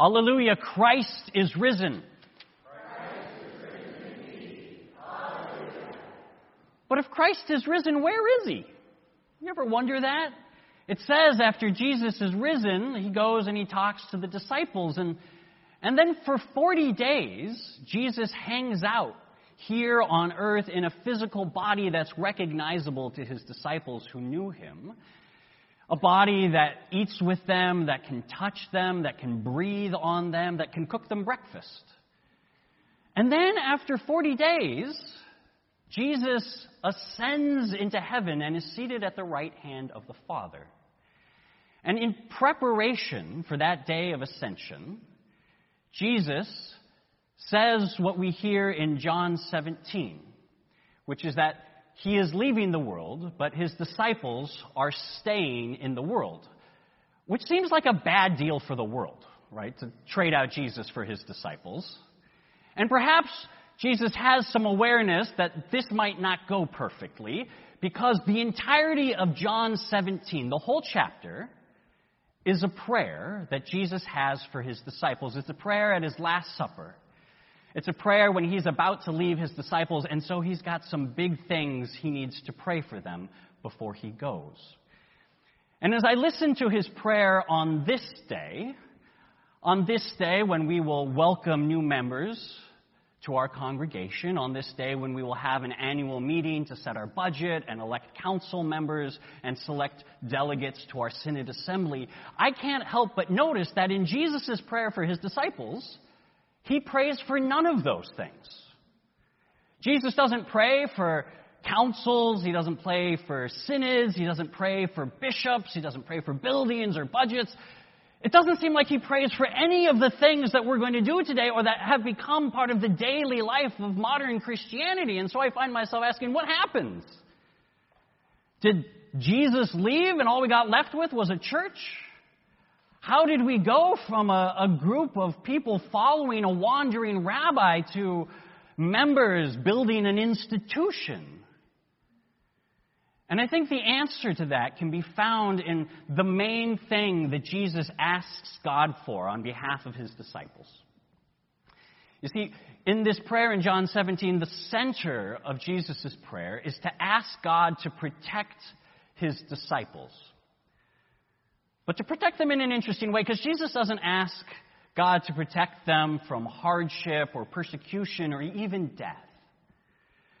Alleluia, Christ is risen. But if Christ is risen, where is he? You ever wonder that? It says after Jesus is risen, he goes and he talks to the disciples. And, and then for 40 days, Jesus hangs out here on earth in a physical body that's recognizable to his disciples who knew him. A body that eats with them, that can touch them, that can breathe on them, that can cook them breakfast. And then after 40 days, Jesus ascends into heaven and is seated at the right hand of the Father. And in preparation for that day of ascension, Jesus says what we hear in John 17, which is that he is leaving the world, but his disciples are staying in the world, which seems like a bad deal for the world, right? To trade out Jesus for his disciples. And perhaps Jesus has some awareness that this might not go perfectly because the entirety of John 17, the whole chapter, is a prayer that Jesus has for his disciples. It's a prayer at his Last Supper. It's a prayer when he's about to leave his disciples, and so he's got some big things he needs to pray for them before he goes. And as I listen to his prayer on this day, on this day when we will welcome new members to our congregation on this day when we will have an annual meeting to set our budget and elect council members and select delegates to our synod assembly, I can't help but notice that in Jesus' prayer for his disciples, he prays for none of those things. Jesus doesn't pray for councils, he doesn't pray for synods, he doesn't pray for bishops, he doesn't pray for buildings or budgets. It doesn't seem like he prays for any of the things that we're going to do today or that have become part of the daily life of modern Christianity. And so I find myself asking, what happens? Did Jesus leave and all we got left with was a church? How did we go from a, a group of people following a wandering rabbi to members building an institution? And I think the answer to that can be found in the main thing that Jesus asks God for on behalf of his disciples. You see, in this prayer in John 17, the center of Jesus' prayer is to ask God to protect his disciples. But to protect them in an interesting way, because Jesus doesn't ask God to protect them from hardship or persecution or even death.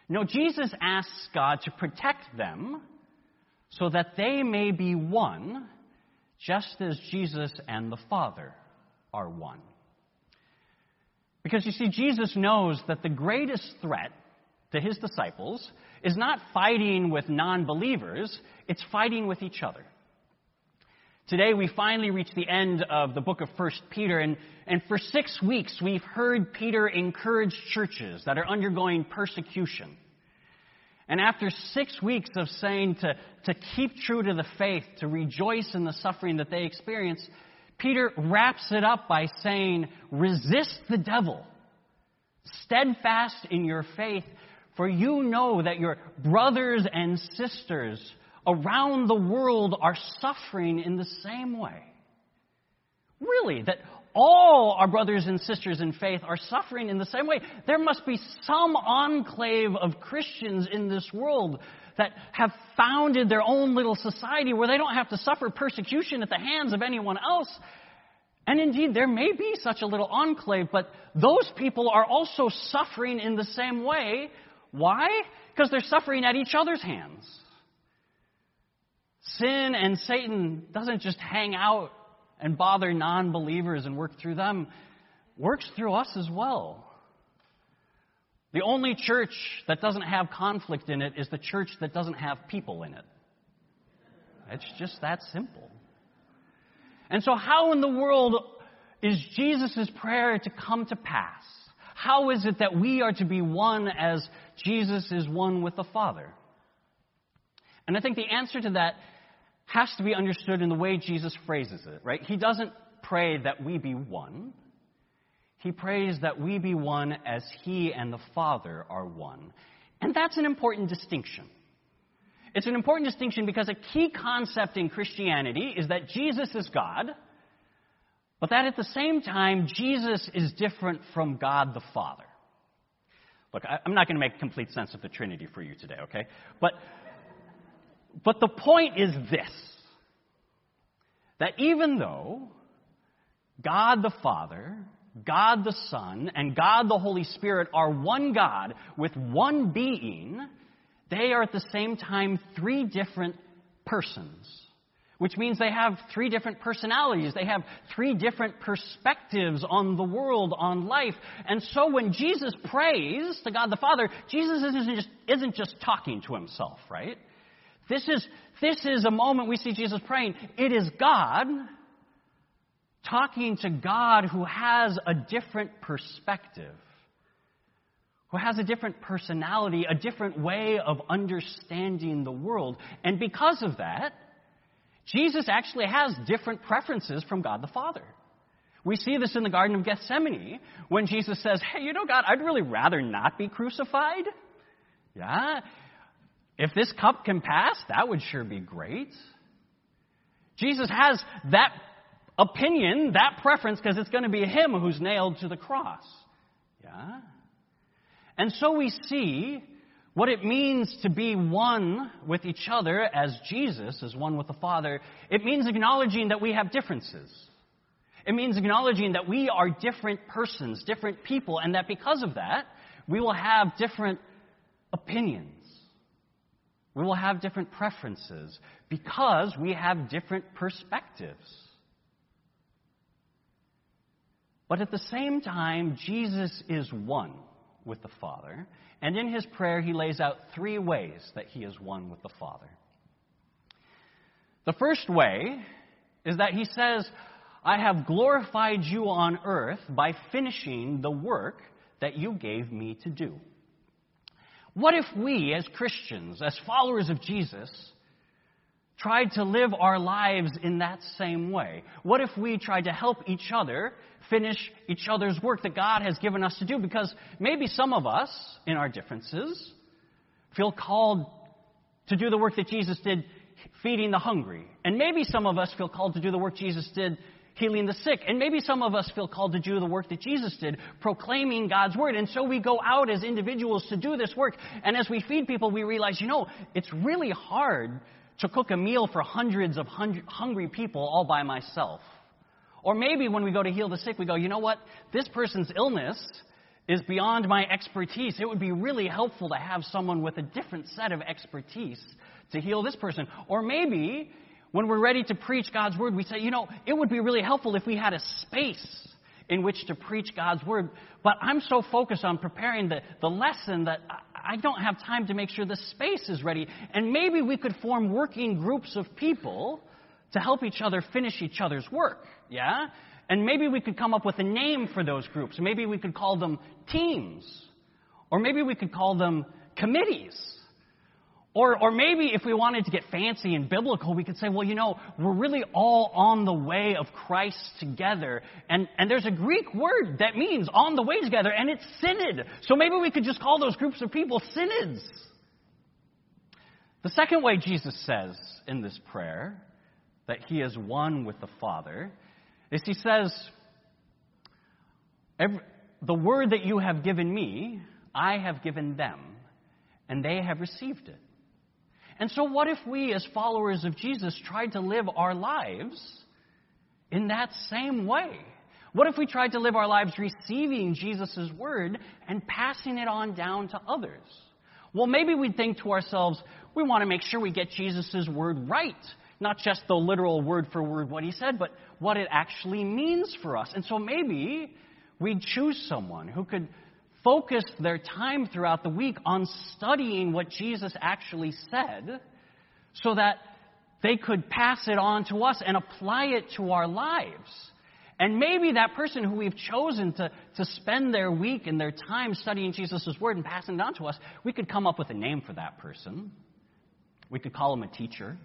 No, Jesus asks God to protect them so that they may be one, just as Jesus and the Father are one. Because you see, Jesus knows that the greatest threat to his disciples is not fighting with non believers, it's fighting with each other. Today we finally reach the end of the book of 1 Peter, and, and for six weeks we've heard Peter encourage churches that are undergoing persecution. And after six weeks of saying to, to keep true to the faith, to rejoice in the suffering that they experience, Peter wraps it up by saying, resist the devil, steadfast in your faith, for you know that your brothers and sisters around the world are suffering in the same way. Really, that all our brothers and sisters in faith are suffering in the same way. There must be some enclave of Christians in this world that have founded their own little society where they don't have to suffer persecution at the hands of anyone else. And indeed, there may be such a little enclave, but those people are also suffering in the same way. Why? Because they're suffering at each other's hands. Sin and Satan doesn't just hang out and bother non believers and work through them, works through us as well. The only church that doesn't have conflict in it is the church that doesn't have people in it. It's just that simple. And so, how in the world is Jesus' prayer to come to pass? How is it that we are to be one as Jesus is one with the Father? And I think the answer to that has to be understood in the way Jesus phrases it, right? He doesn't pray that we be one. He prays that we be one as He and the Father are one. And that's an important distinction. It's an important distinction because a key concept in Christianity is that Jesus is God, but that at the same time, Jesus is different from God the Father. Look, I, am not going to make complete sense of the Trinity for you today, okay? But, but the point is this that even though God the Father, God the Son, and God the Holy Spirit are one God with one being, they are at the same time three different persons which means they have three different personalities. They have three different perspectives on the world, on life. And so when Jesus prays to God the Father, Jesus isn't just, isn't just talking to himself, right? This is, this is a moment we see Jesus praying. It is God talking to God who has a different perspective, who has a different personality, a different way of understanding the world. And because of that, Jesus actually has different preferences from God the Father. We see this in the Garden of Gethsemane when Jesus says, Hey, you know, God, I'd really rather not be crucified. Yeah. If this cup can pass, that would sure be great. Jesus has that opinion, that preference, because it's going to be him who's nailed to the cross. Yeah. And so we see what it means to be one with each other as Jesus is one with the Father, it means acknowledging that we have differences. It means acknowledging that we are different persons, different people, and that because of that, we will have different opinions. We will have different preferences because we have different perspectives. But at the same time, Jesus is one with the Father. And in his prayer, he lays out three ways that he is one with the Father. The first way is that he says, I have glorified you on earth by finishing the work that you gave me to do. What if we, as Christians, as followers of Jesus, tried to live our lives in that same way? What if we tried to help each other finish each other's work that God has given us to do? Because maybe some of us, in our differences, feel called to do the work that Jesus did feeding the hungry. And maybe some of us feel called to do the work Jesus did healing the sick. And maybe some of us feel called to do the work that Jesus did, proclaiming God's word. And so we go out as individuals to do this work. And as we feed people, we realize, you know, it's really hard to cook a meal for hundreds of hungry people all by myself. Or maybe when we go to heal the sick, we go, you know what? This person's illness is beyond my expertise. It would be really helpful to have someone with a different set of expertise to heal this person. Or maybe when we're ready to preach God's word, we say, you know, it would be really helpful if we had a space in which to preach God's word. But I'm so focused on preparing the, the lesson that I don't have time to make sure the space is ready. And maybe we could form working groups of people to help each other finish each other's work. Yeah? And maybe we could come up with a name for those groups. Maybe we could call them teams. Or maybe we could call them committees. Or, or maybe if we wanted to get fancy and biblical, we could say, well, you know, we're really all on the way of Christ together. And, and there's a Greek word that means on the way together, and it's synod. So maybe we could just call those groups of people synods. The second way Jesus says in this prayer that he is one with the Father is he says, The word that you have given me, I have given them, and they have received it. And so, what if we, as followers of Jesus, tried to live our lives in that same way? What if we tried to live our lives receiving Jesus' word and passing it on down to others? Well, maybe we'd think to ourselves, we want to make sure we get Jesus' word right. Not just the literal word for word what he said, but what it actually means for us. And so maybe we'd choose someone who could focus their time throughout the week on studying what Jesus actually said so that they could pass it on to us and apply it to our lives. And maybe that person who we've chosen to, to spend their week and their time studying Jesus' word and passing it on to us, we could come up with a name for that person. We could call him a teacher.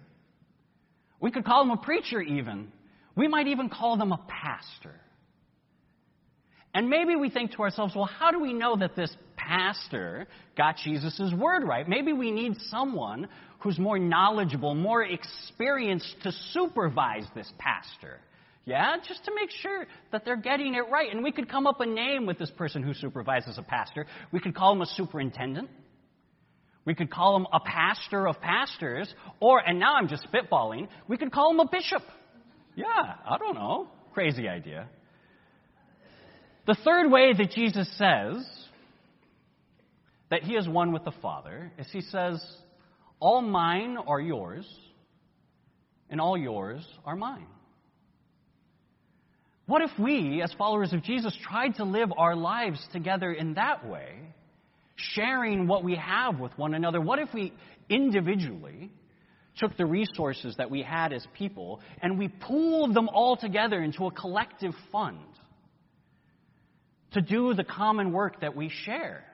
We could call him a preacher, even. We might even call them a pastor. And maybe we think to ourselves, well, how do we know that this pastor got Jesus' word right? Maybe we need someone who's more knowledgeable, more experienced to supervise this pastor. Yeah, just to make sure that they're getting it right. And we could come up a name with this person who supervises a pastor. We could call him a superintendent. We could call him a pastor of pastors. Or, and now I'm just spitballing, we could call him a bishop. Yeah, I don't know. Crazy idea. The third way that Jesus says that he is one with the Father is he says, All mine are yours, and all yours are mine. What if we, as followers of Jesus, tried to live our lives together in that way, sharing what we have with one another? What if we individually took the resources that we had as people and we pooled them all together into a collective fund to do the common work that we share?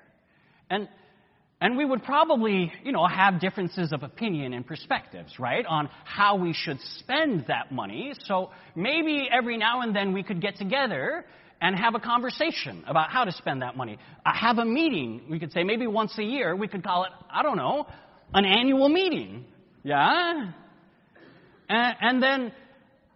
And and we would probably, you know, have differences of opinion and perspectives, right, on how we should spend that money. So maybe every now and then we could get together and have a conversation about how to spend that money. Uh, have a meeting. We could say maybe once a year. We could call it, I don't know, an annual meeting. Yeah? And, and then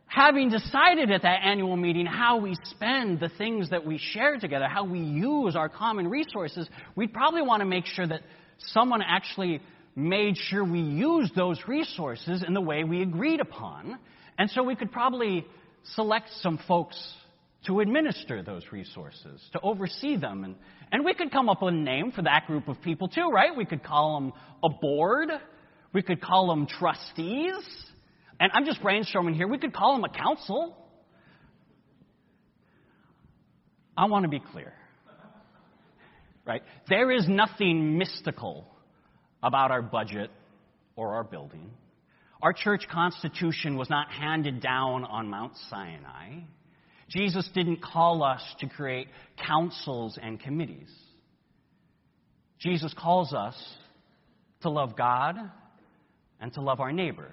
having decided at that annual meeting how we spend the things that we share together, how we use our common resources, we'd probably want to make sure that someone actually made sure we used those resources in the way we agreed upon. And so we could probably select some folks to administer those resources, to oversee them. And, and we could come up with a name for that group of people too, right? We could call them a board. We could call them trustees. And I'm just brainstorming here. We could call them a council. I want to be clear. Right? There is nothing mystical about our budget or our building. Our church constitution was not handed down on Mount Sinai. Jesus didn't call us to create councils and committees. Jesus calls us to love God and to love our neighbor.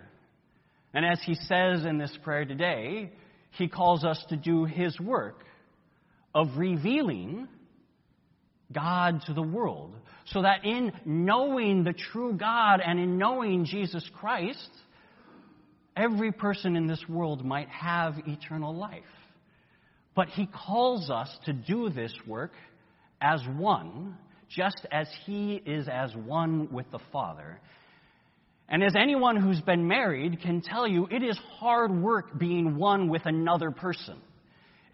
And as he says in this prayer today, he calls us to do his work of revealing God to the world. So that in knowing the true God and in knowing Jesus Christ, every person in this world might have eternal life. But he calls us to do this work as one, just as he is as one with the Father. And as anyone who's been married can tell you, it is hard work being one with another person.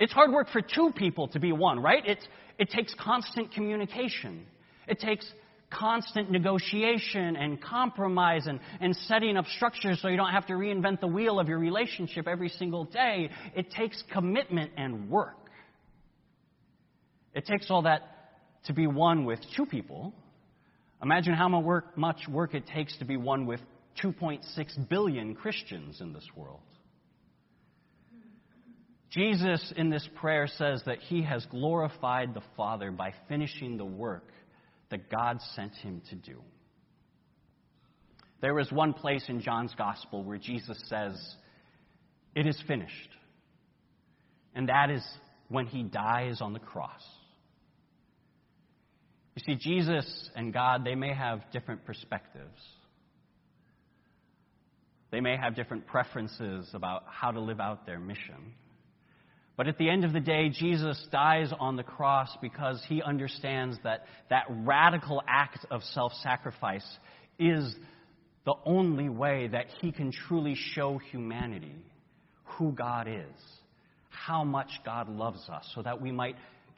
It's hard work for two people to be one, right? It's, it takes constant communication. It takes constant negotiation and compromise and, and setting up structures so you don't have to reinvent the wheel of your relationship every single day. It takes commitment and work. It takes all that to be one with two people. Imagine how much work it takes to be one with 2.6 billion Christians in this world. Jesus, in this prayer, says that he has glorified the Father by finishing the work that God sent him to do. There is one place in John's Gospel where Jesus says, It is finished. And that is when he dies on the cross. You see, Jesus and God, they may have different perspectives. They may have different preferences about how to live out their mission. But at the end of the day, Jesus dies on the cross because he understands that that radical act of self sacrifice is the only way that he can truly show humanity who God is, how much God loves us, so that we might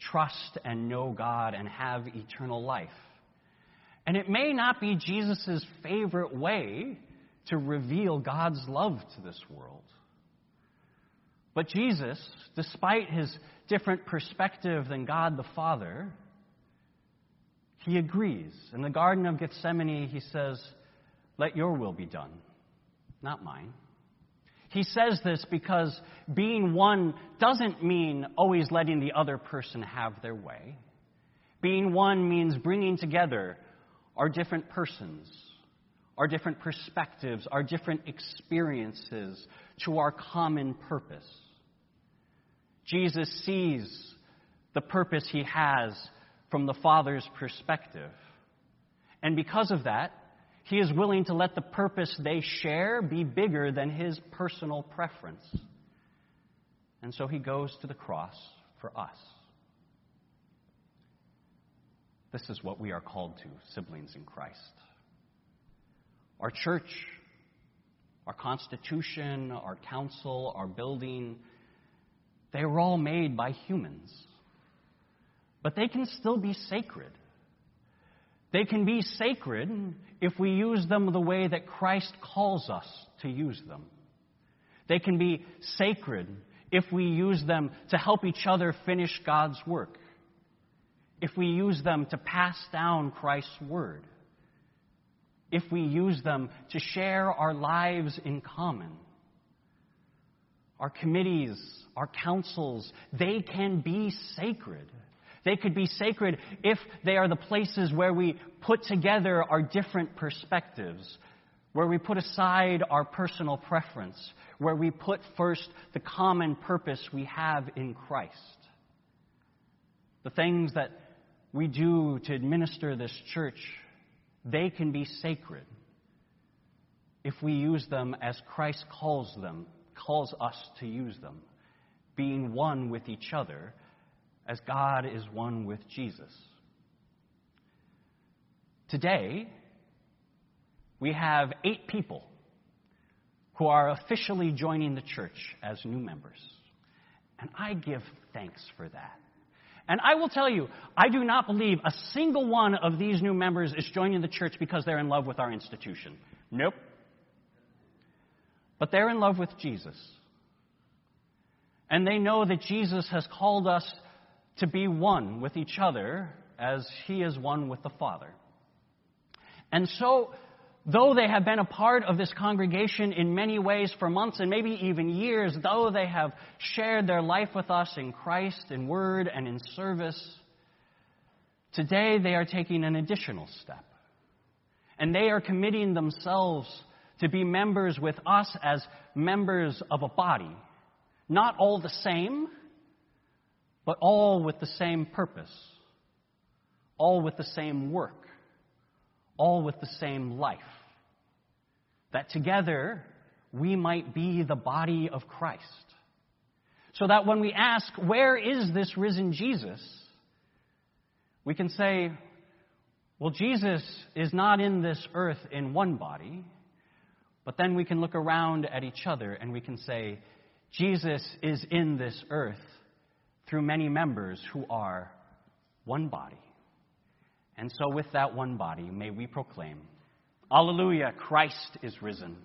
trust and know God and have eternal life. And it may not be Jesus' favorite way to reveal God's love to this world. But Jesus, despite his different perspective than God the Father, he agrees. In the Garden of Gethsemane, he says, Let your will be done, not mine. He says this because being one doesn't mean always letting the other person have their way. Being one means bringing together our different persons, our different perspectives, our different experiences to our common purpose. Jesus sees the purpose he has from the Father's perspective. And because of that, he is willing to let the purpose they share be bigger than his personal preference. And so he goes to the cross for us. This is what we are called to, siblings in Christ. Our church, our constitution, our council, our building, they were all made by humans. But they can still be sacred. They can be sacred if we use them the way that Christ calls us to use them. They can be sacred if we use them to help each other finish God's work, if we use them to pass down Christ's word, if we use them to share our lives in common. Our committees, our councils, they can be sacred. They could be sacred if they are the places where we put together our different perspectives, where we put aside our personal preference, where we put first the common purpose we have in Christ. The things that we do to administer this church, they can be sacred if we use them as Christ calls them, calls us to use them, being one with each other as God is one with Jesus. Today, we have eight people who are officially joining the church as new members. And I give thanks for that. And I will tell you, I do not believe a single one of these new members is joining the church because they're in love with our institution. Nope. But they're in love with Jesus. And they know that Jesus has called us to be one with each other as he is one with the Father. And so, though they have been a part of this congregation in many ways for months and maybe even years, though they have shared their life with us in Christ, in word, and in service, today they are taking an additional step. And they are committing themselves to be members with us as members of a body. Not all the same, but all with the same purpose, all with the same work, all with the same life. That together we might be the body of Christ. So that when we ask, Where is this risen Jesus? we can say, Well, Jesus is not in this earth in one body. But then we can look around at each other and we can say, Jesus is in this earth through many members who are one body. And so, with that one body, may we proclaim, Alleluia, Christ is risen.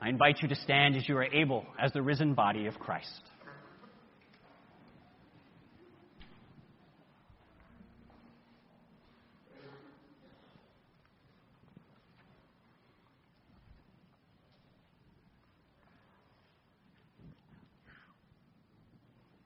I invite you to stand as you are able as the risen body of Christ.